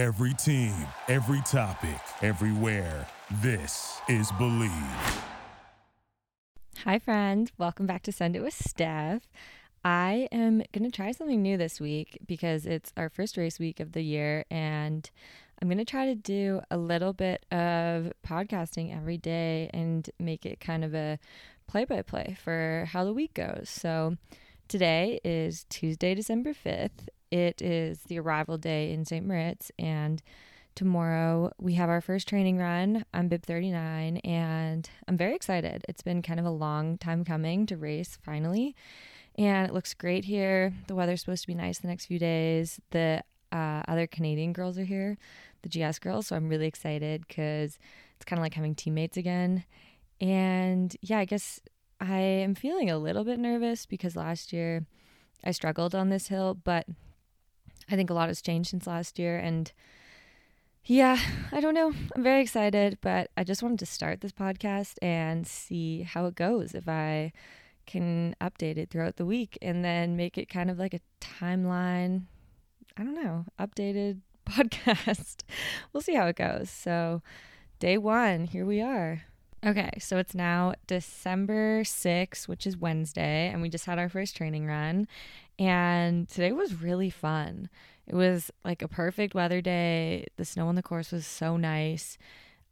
Every team, every topic, everywhere. This is Bleav. Hi, friends. Welcome back to Send It with Steph. I am going to try something new this week because it's our first race week of the year, and I'm going to try to do a little bit of podcasting every day and make it kind of a play by play for how the week goes. So today is Tuesday, December 5th. It is the arrival day in St. Moritz, and tomorrow we have our first training run. I'm Bib 39, and I'm very excited. It's been kind of a long time coming to race finally, and it looks great here. The weather's supposed to be nice the next few days. The uh, other Canadian girls are here, the GS girls. So I'm really excited because it's kind of like having teammates again. And yeah, I guess I am feeling a little bit nervous because last year I struggled on this hill, but I think a lot has changed since last year. And yeah, I don't know. I'm very excited, but I just wanted to start this podcast and see how it goes. If I can update it throughout the week and then make it kind of like a timeline I don't know, updated podcast. we'll see how it goes. So, day one, here we are. Okay, so it's now December 6th, which is Wednesday, and we just had our first training run. And today was really fun. It was like a perfect weather day. The snow on the course was so nice.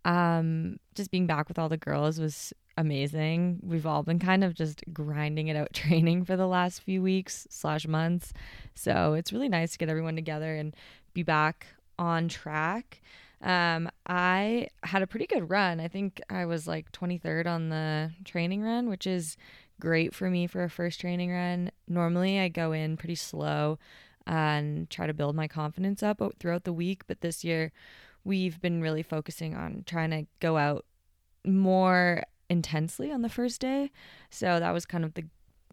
Um, just being back with all the girls was amazing. We've all been kind of just grinding it out training for the last few weeks slash months. So it's really nice to get everyone together and be back on track. Um, I had a pretty good run. I think I was like 23rd on the training run, which is great for me for a first training run. Normally, I go in pretty slow and try to build my confidence up throughout the week, but this year we've been really focusing on trying to go out more intensely on the first day. So that was kind of the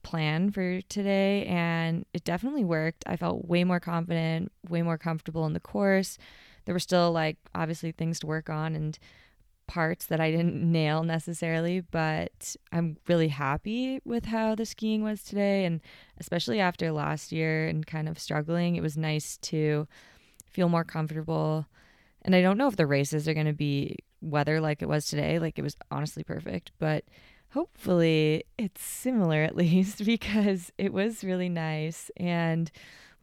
plan for today and it definitely worked. I felt way more confident, way more comfortable in the course. There were still like obviously things to work on and parts that I didn't nail necessarily, but I'm really happy with how the skiing was today and especially after last year and kind of struggling, it was nice to feel more comfortable. And I don't know if the races are going to be weather like it was today. Like it was honestly perfect, but hopefully it's similar at least because it was really nice and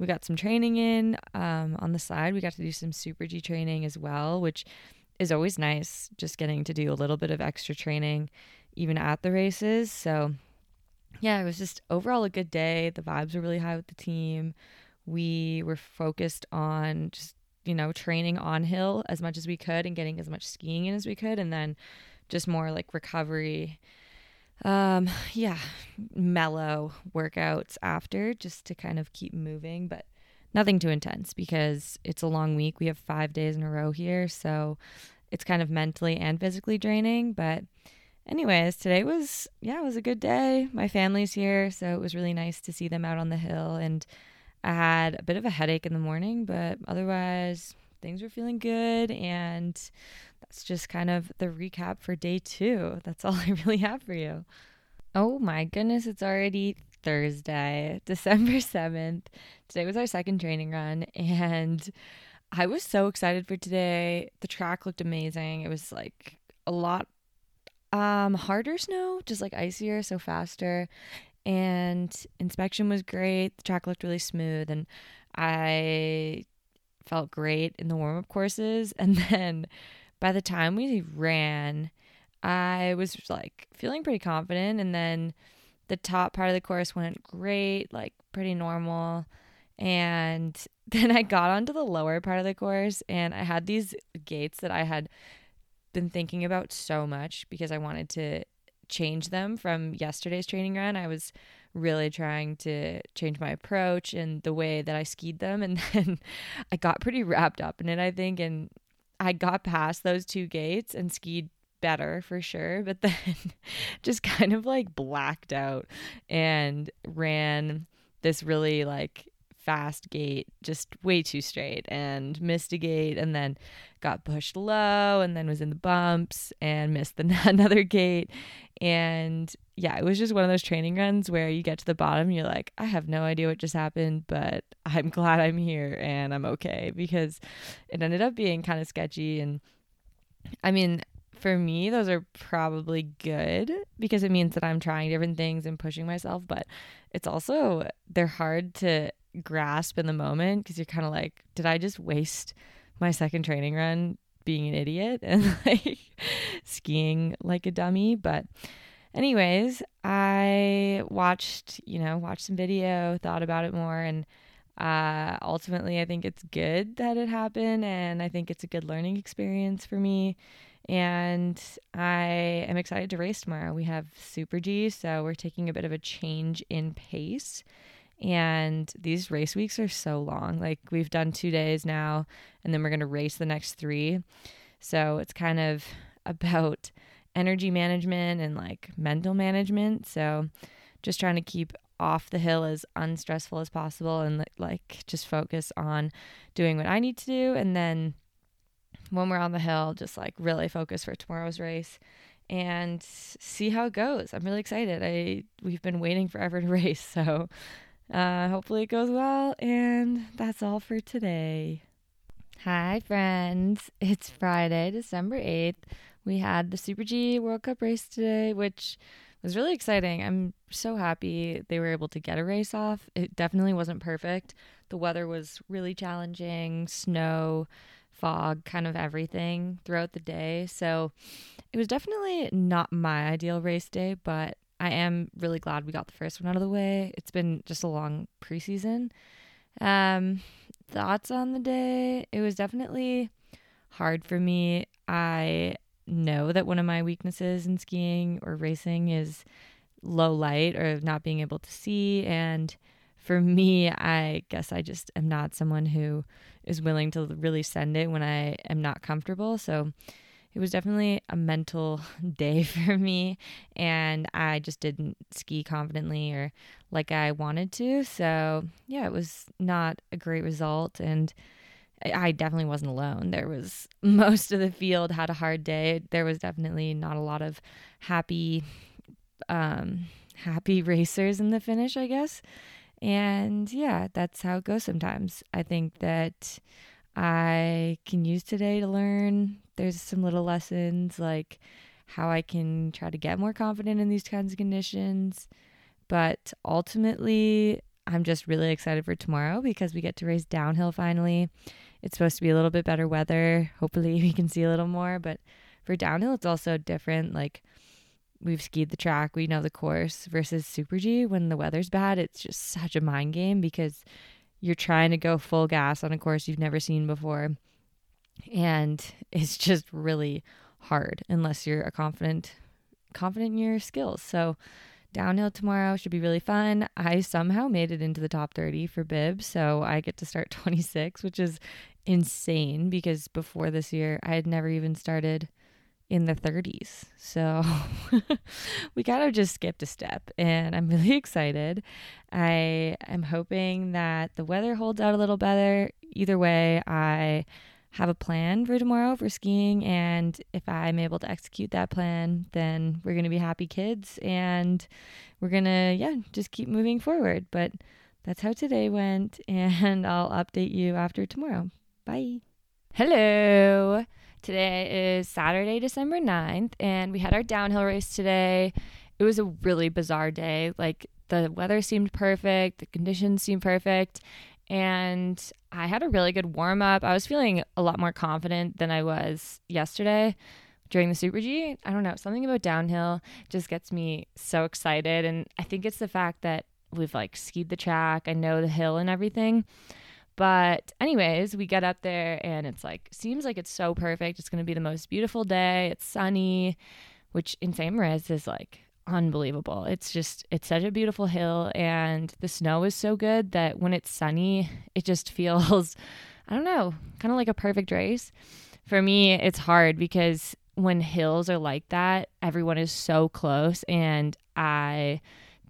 we got some training in um, on the side. We got to do some super G training as well, which is always nice. Just getting to do a little bit of extra training even at the races. So yeah, it was just overall a good day. The vibes were really high with the team. We were focused on just you know, training on hill as much as we could and getting as much skiing in as we could. And then just more like recovery. Um, yeah, mellow workouts after just to kind of keep moving, but nothing too intense because it's a long week. We have five days in a row here. So it's kind of mentally and physically draining. But, anyways, today was, yeah, it was a good day. My family's here. So it was really nice to see them out on the hill and, I had a bit of a headache in the morning, but otherwise, things were feeling good. And that's just kind of the recap for day two. That's all I really have for you. Oh my goodness, it's already Thursday, December 7th. Today was our second training run, and I was so excited for today. The track looked amazing. It was like a lot um harder snow, just like icier, so faster and inspection was great. The track looked really smooth, and I felt great in the warm up courses. And then by the time we ran, I was like feeling pretty confident. And then the top part of the course went great, like pretty normal. And then I got onto the lower part of the course, and I had these gates that I had been thinking about so much because I wanted to change them from yesterday's training run. I was really trying to change my approach and the way that I skied them. And then I got pretty wrapped up in it, I think. And I got past those two gates and skied better for sure, but then just kind of like blacked out and ran this really like fast gate just way too straight and missed a gate and then got pushed low and then was in the bumps and missed the, another gate. And yeah, it was just one of those training runs where you get to the bottom, you're like, I have no idea what just happened, but I'm glad I'm here and I'm okay because it ended up being kind of sketchy. And I mean, for me, those are probably good because it means that I'm trying different things and pushing myself, but it's also, they're hard to grasp in the moment because you're kind of like, did I just waste my second training run being an idiot and like skiing like a dummy? But, anyways, I watched, you know, watched some video, thought about it more, and uh, ultimately, I think it's good that it happened, and I think it's a good learning experience for me. And I am excited to race tomorrow. We have Super G, so we're taking a bit of a change in pace. And these race weeks are so long. Like we've done two days now, and then we're going to race the next three. So it's kind of about energy management and like mental management. So just trying to keep off the hill as unstressful as possible and like just focus on doing what I need to do. And then when we're on the hill, just like really focus for tomorrow's race and see how it goes. I'm really excited. I we've been waiting forever to race, so uh, hopefully it goes well. And that's all for today. Hi, friends. It's Friday, December 8th. We had the Super G World Cup race today, which was really exciting. I'm so happy they were able to get a race off. It definitely wasn't perfect. The weather was really challenging, snow, fog, kind of everything throughout the day. So it was definitely not my ideal race day, but I am really glad we got the first one out of the way. It's been just a long preseason. Um, thoughts on the day? It was definitely hard for me. I know that one of my weaknesses in skiing or racing is low light or not being able to see. And for me, I guess I just am not someone who is willing to really send it when I am not comfortable. So it was definitely a mental day for me. And I just didn't ski confidently or like I wanted to. So yeah, it was not a great result. And I definitely wasn't alone. There was most of the field had a hard day. There was definitely not a lot of happy um happy racers in the finish, I guess. And yeah, that's how it goes sometimes. I think that I can use today to learn. There's some little lessons like how I can try to get more confident in these kinds of conditions. But ultimately, I'm just really excited for tomorrow because we get to race downhill finally. It's supposed to be a little bit better weather. Hopefully, we can see a little more. But for downhill, it's also different. Like, we've skied the track, we know the course versus Super G. When the weather's bad, it's just such a mind game because you're trying to go full gas on a course you've never seen before. And it's just really hard unless you're a confident confident in your skills. So downhill tomorrow should be really fun. I somehow made it into the top 30 for bib, so I get to start 26, which is insane because before this year I had never even started in the 30s. So we kind of just skipped a step and I'm really excited. I am hoping that the weather holds out a little better. Either way, I have a plan for tomorrow for skiing and if I'm able to execute that plan, then we're going to be happy kids and we're going to yeah, just keep moving forward. But that's how today went and I'll update you after tomorrow. Bye. Hello. Today is Saturday, December 9th, and we had our downhill race today. It was a really bizarre day. Like, the weather seemed perfect, the conditions seemed perfect, and I had a really good warm up. I was feeling a lot more confident than I was yesterday during the Super G. I don't know, something about downhill just gets me so excited. And I think it's the fact that we've like skied the track, I know the hill and everything. But, anyways, we get up there and it's like, seems like it's so perfect. It's going to be the most beautiful day. It's sunny, which in St. Moritz is like unbelievable. It's just, it's such a beautiful hill. And the snow is so good that when it's sunny, it just feels, I don't know, kind of like a perfect race. For me, it's hard because when hills are like that, everyone is so close and I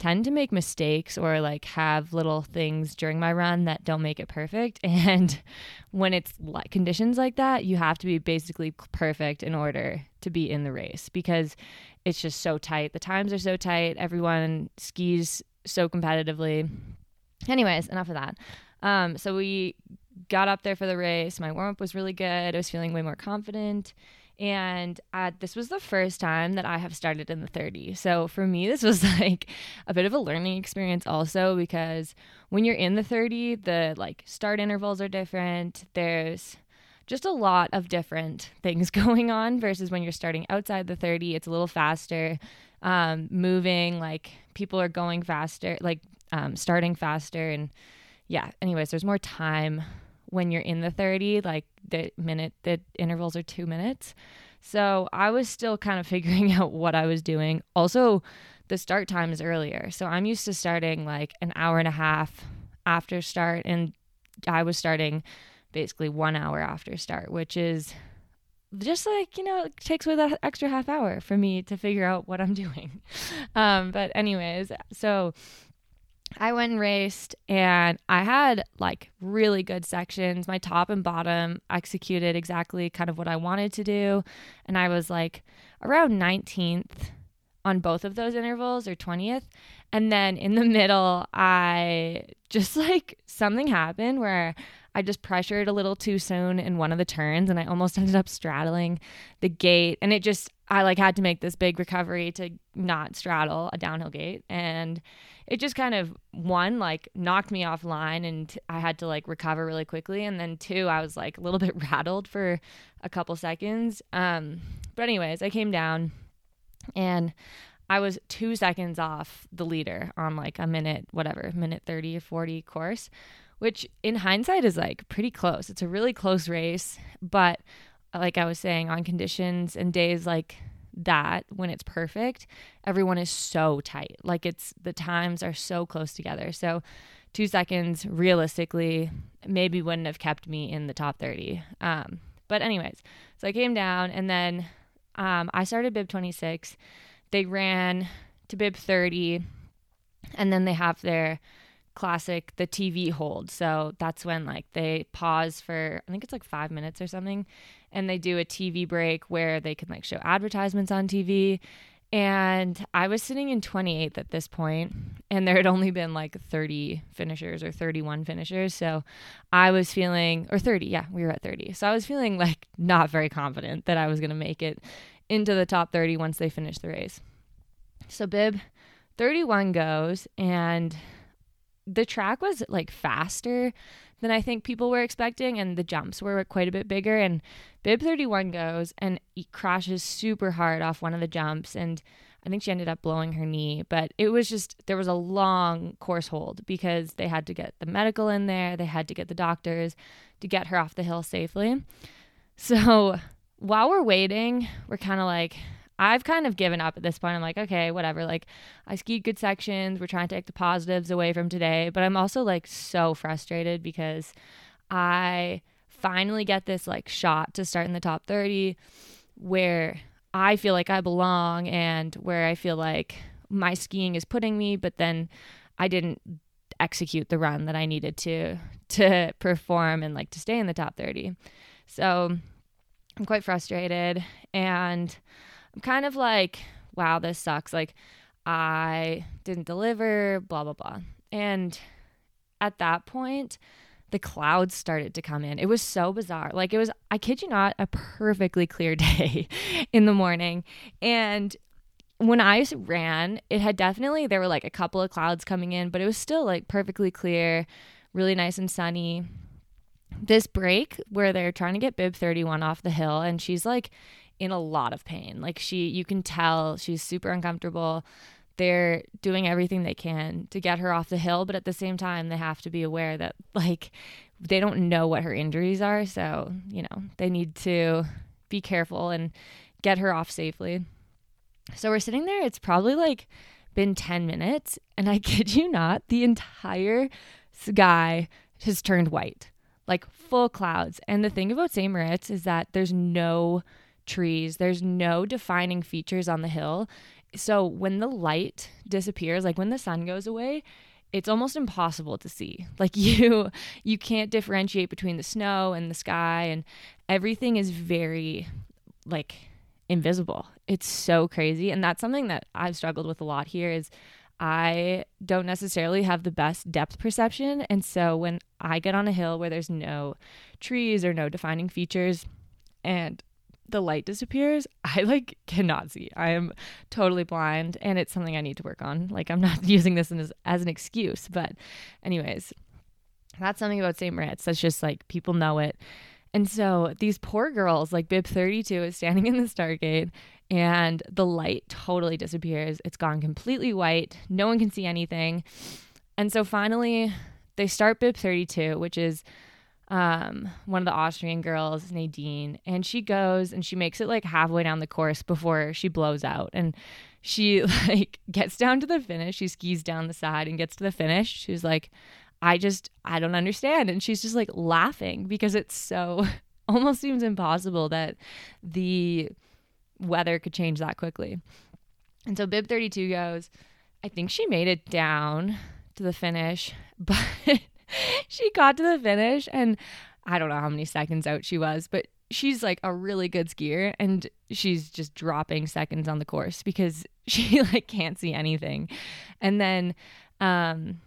tend to make mistakes or like have little things during my run that don't make it perfect. And when it's conditions like that, you have to be basically perfect in order to be in the race because it's just so tight. The times are so tight. Everyone skis so competitively. Anyways, enough of that. Um, so we got up there for the race. My warm up was really good. I was feeling way more confident. And uh, this was the first time that I have started in the 30. So for me, this was like a bit of a learning experience also because when you're in the 30, the like start intervals are different. There's just a lot of different things going on versus when you're starting outside the 30, it's a little faster, um, moving, like people are going faster, like um, starting faster. And yeah, anyways, there's more time when you're in the 30, like the minute, the intervals are two minutes. So I was still kind of figuring out what I was doing. Also, the start time is earlier. So I'm used to starting like an hour and a half after start, and I was starting basically one hour after start, which is just like you know it takes away that extra half hour for me to figure out what i'm doing um, but anyways so I went and raced and I had like really good sections. My top and bottom executed exactly kind of what I wanted to do. And I was like around 19th on both of those intervals or 20th. And then in the middle, I just like something happened where I just pressured a little too soon in one of the turns and I almost ended up straddling the gate. And it just, I like had to make this big recovery to not straddle a downhill gate. And it just kind of one like knocked me offline and I had to like recover really quickly. And then two I was like a little bit rattled for a couple seconds. Um but anyways I came down and I was 2 seconds off the leader on like a minute whatever minute 30 or 40 course which in hindsight is like pretty close. It's a really close race but like I was saying on conditions and days like that when it's perfect, everyone is so tight. Like it's the times are so close together. So two seconds realistically maybe wouldn't have kept me in the top 30. Um, but anyways, so I came down and then um, I started bib 26. They ran to bib 30 and then they have their classic the TV hold. So that's when like they pause for I think it's like 5 minutes or something and they do a TV break where they can like show advertisements on TV. And I was sitting in 28th at this point, and there had only been like 30 finishers or 31 finishers. So I was feeling, or 30, yeah, we were at 30. So I was feeling like not very confident that I was going to make it into the top 30 once they finished the race. So Bib 31 goes, and the track was like faster than I think people were expecting, and the jumps were quite a bit bigger. And Bib 31 goes and he crashes super hard off one of the jumps, and I think she ended up blowing her knee. But it was just, there was a long course hold because they had to get the medical in there, they had to get the doctors to get her off the hill safely. So while we're waiting, we're kind of like, I've kind of given up at this point. I'm like, okay, whatever. Like, I skied good sections. We're trying to take the positives away from today. But I'm also like so frustrated because I finally get this like shot to start in the top 30 where I feel like I belong and where I feel like my skiing is putting me, but then I didn't execute the run that I needed to to perform and like to stay in the top 30. So I'm quite frustrated and I'm kind of like, wow, this sucks. Like, I didn't deliver, blah, blah, blah. And at that point, the clouds started to come in. It was so bizarre. Like, it was, I kid you not, a perfectly clear day in the morning. And when I ran, it had definitely, there were like a couple of clouds coming in, but it was still like perfectly clear, really nice and sunny. This break where they're trying to get Bib 31 off the hill, and she's like in a lot of pain. Like she, you can tell she's super uncomfortable. They're doing everything they can to get her off the hill, but at the same time, they have to be aware that like they don't know what her injuries are. So, you know, they need to be careful and get her off safely. So we're sitting there. It's probably like been 10 minutes. And I kid you not, the entire sky has turned white, like full clouds. And the thing about St. Moritz is that there's no trees. There's no defining features on the hill. so when the light disappears, like when the sun goes away, it's almost impossible to see. Like you you can't differentiate between the snow and the sky and everything is very like invisible. It's so crazy and that's something that I've struggled with a lot here is I don't necessarily have the best depth perception and so when I get on a hill where there's no trees or no defining features and the light disappears, I like cannot see. I am totally blind and it's something I need to work on. Like I'm not using this as, as an excuse, but anyways, that's something about St. Moritz that's just like people know it. And so these poor girls, like Bib 32 is standing in the start gate and the light totally disappears. It's gone completely white. No one can see anything. And so finally they start Bib 32, which is um, one of the Austrian girls, Nadine, and she goes and she makes it like halfway down the course before she blows out. And she like gets down to the finish. She skis down the side and gets to the finish. She's like, I just, I don't understand. And she's just like laughing because it's so almost seems impossible that the weather could change that quickly. And so Bib 32 goes, I think she made it down to the finish, but she got to the finish and I don't know how many seconds out she was, but she's like a really good skier and she's just dropping seconds on the course because she like can't see anything. And then um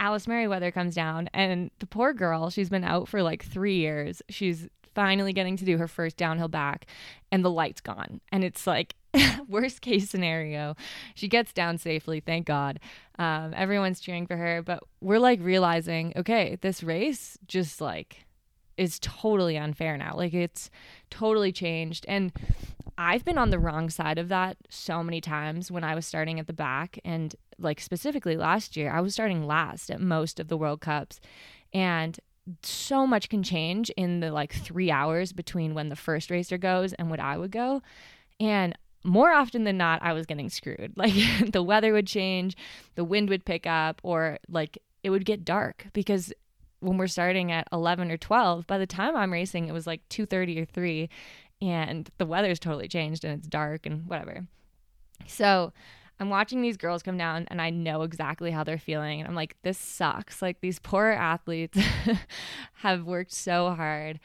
Alice Merryweather comes down and the poor girl, she's been out for like 3 years. She's finally getting to do her first downhill back and the light's gone. And it's like worst case scenario. She gets down safely, thank God. Um, everyone's cheering for her, but we're like realizing, okay, this race just like is totally unfair now. Like it's totally changed. And I've been on the wrong side of that so many times when I was starting at the back. And like specifically last year, I was starting last at most of the World Cups. And so much can change in the like three hours between when the first racer goes and when I would go. And more often than not, I was getting screwed. Like the weather would change, the wind would pick up, or like it would get dark because when we're starting at 11 or 12, by the time I'm racing, it was like 2:30 or 3 and the weather's totally changed and it's dark and whatever. So, I'm watching these girls come down and I know exactly how they're feeling and I'm like this sucks. Like these poor athletes have worked so hard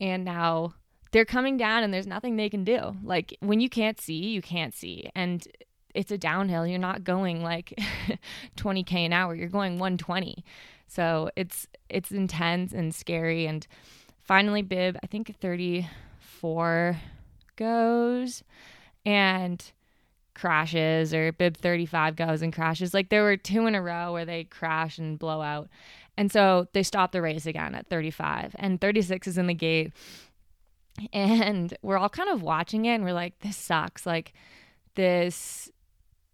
and now they're coming down and there's nothing they can do. Like when you can't see, you can't see. And it's a downhill. You're not going like 20k an hour. You're going 120. So it's it's intense and scary and finally Bib, I think 34 goes and crashes or Bib 35 goes and crashes. Like there were two in a row where they crash and blow out. And so they stop the race again at 35 and 36 is in the gate and we're all kind of watching it and we're like this sucks like this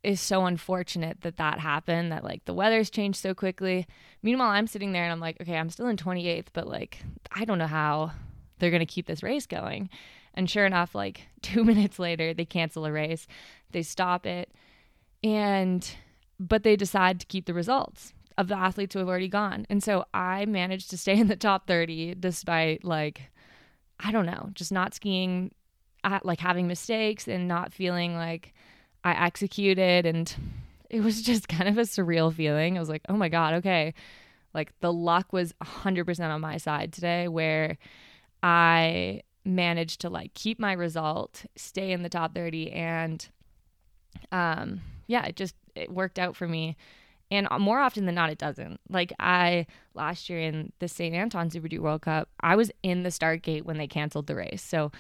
is so unfortunate that that happened that like the weather's changed so quickly meanwhile i'm sitting there and i'm like okay i'm still in 28th but like i don't know how they're going to keep this race going and sure enough like 2 minutes later they cancel a race they stop it and but they decide to keep the results of the athletes who have already gone and so i managed to stay in the top 30 despite like I don't know, just not skiing, at like having mistakes and not feeling like I executed. And it was just kind of a surreal feeling. I was like, oh my God, okay. Like the luck was 100% on my side today, where I managed to like keep my result, stay in the top 30. And um, yeah, it just, it worked out for me and more often than not, it doesn't. Like I last year in the St. Anton Super G World Cup, I was in the start gate when they canceled the race. So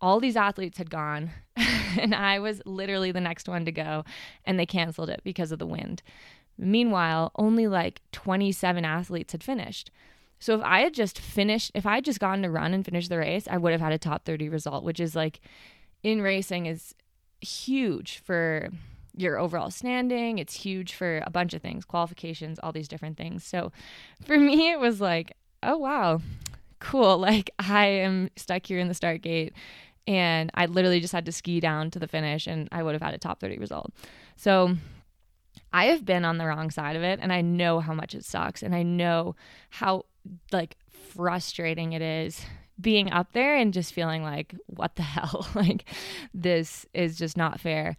all these athletes had gone, and I was literally the next one to go, and they canceled it because of the wind. Meanwhile, only like 27 athletes had finished. So if I had just finished, if I had just gotten to run and finish the race, I would have had a top 30 result, which is like in racing is huge for your overall standing. It's huge for a bunch of things, qualifications, all these different things. So for me, it was like, oh, wow, cool. Like I am stuck here in the start gate and I literally just had to ski down to the finish and I would have had a top 30 result. So I have been on the wrong side of it and I know how much it sucks and I know how like frustrating it is being up there and just feeling like what the hell like this is just not fair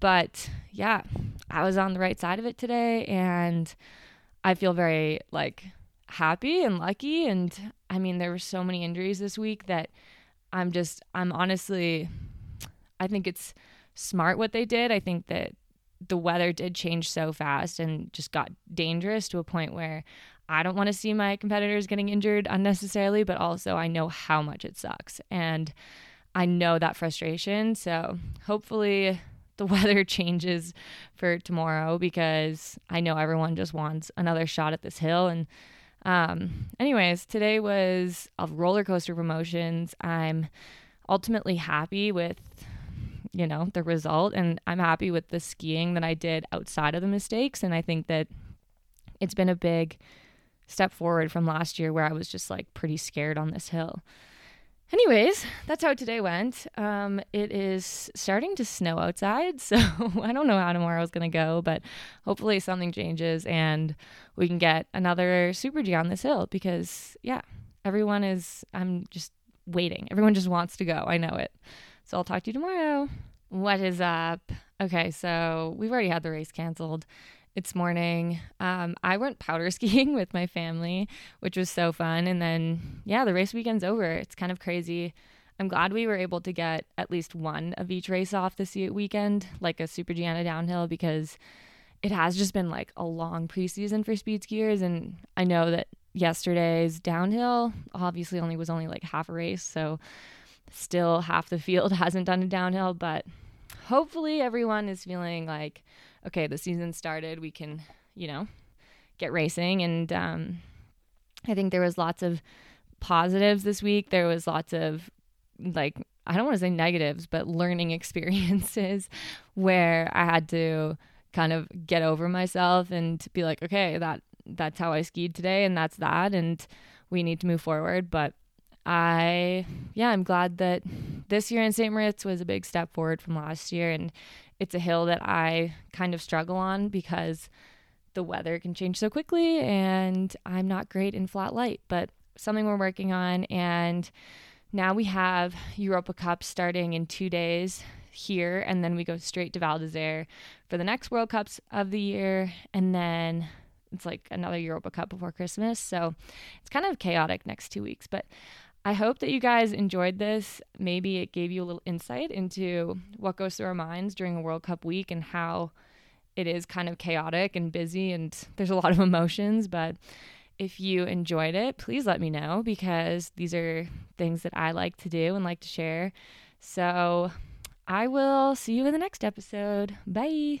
But yeah, I was on the right side of it today and I feel very like happy and lucky. And I mean, there were so many injuries this week that I'm just, I'm honestly, I think it's smart what they did. I think that the weather did change so fast and just got dangerous to a point where I don't want to see my competitors getting injured unnecessarily, but also I know how much it sucks. And I know that frustration. So hopefully the weather changes for tomorrow because I know everyone just wants another shot at this hill. And, um, anyways, today was a roller coaster of emotions. I'm ultimately happy with you know the result and i'm happy with the skiing that i did outside of the mistakes and i think that it's been a big step forward from last year where i was just like pretty scared on this hill Anyways, that's how today went. Um, it is starting to snow outside, so I don't know how tomorrow's going to go, but hopefully something changes and we can get another Super G on this hill because, yeah, everyone is, I'm just waiting. Everyone just wants to go. I know it. So I'll talk to you tomorrow. What is up? Okay, so we've already had the race canceled. It's morning. Um, I went powder skiing with my family, which was so fun. And then, yeah, the race weekend's over. It's kind of crazy. I'm glad we were able to get at least one of each race off this weekend, like a Super G and a downhill, because it has just been like a long preseason for speed skiers. And I know that yesterday's downhill obviously only was only like half a race. So still half the field hasn't done a downhill, but hopefully everyone is feeling like okay, the season started, we can, you know, get racing. And um, I think there was lots of positives this week. There was lots of like I don't want to say negatives, but learning experiences where I had to kind of get over myself and be like, okay, that that's how I skied today and that's that and we need to move forward. But I yeah, I'm glad that this year in St. Moritz was a big step forward from last year and it's a hill that I kind of struggle on because the weather can change so quickly and I'm not great in flat light, but something we're working on. And now we have Europa Cup starting in two days here, and then we go straight to Val d'Isere for the next World Cups of the year. And then it's like another Europa Cup before Christmas. So it's kind of chaotic next two weeks, but I hope that you guys enjoyed this. Maybe it gave you a little insight into what goes through our minds during a World Cup week and how it is kind of chaotic and busy and there's a lot of emotions. But if you enjoyed it, please let me know because these are things that I like to do and like to share. So I will see you in the next episode. Bye.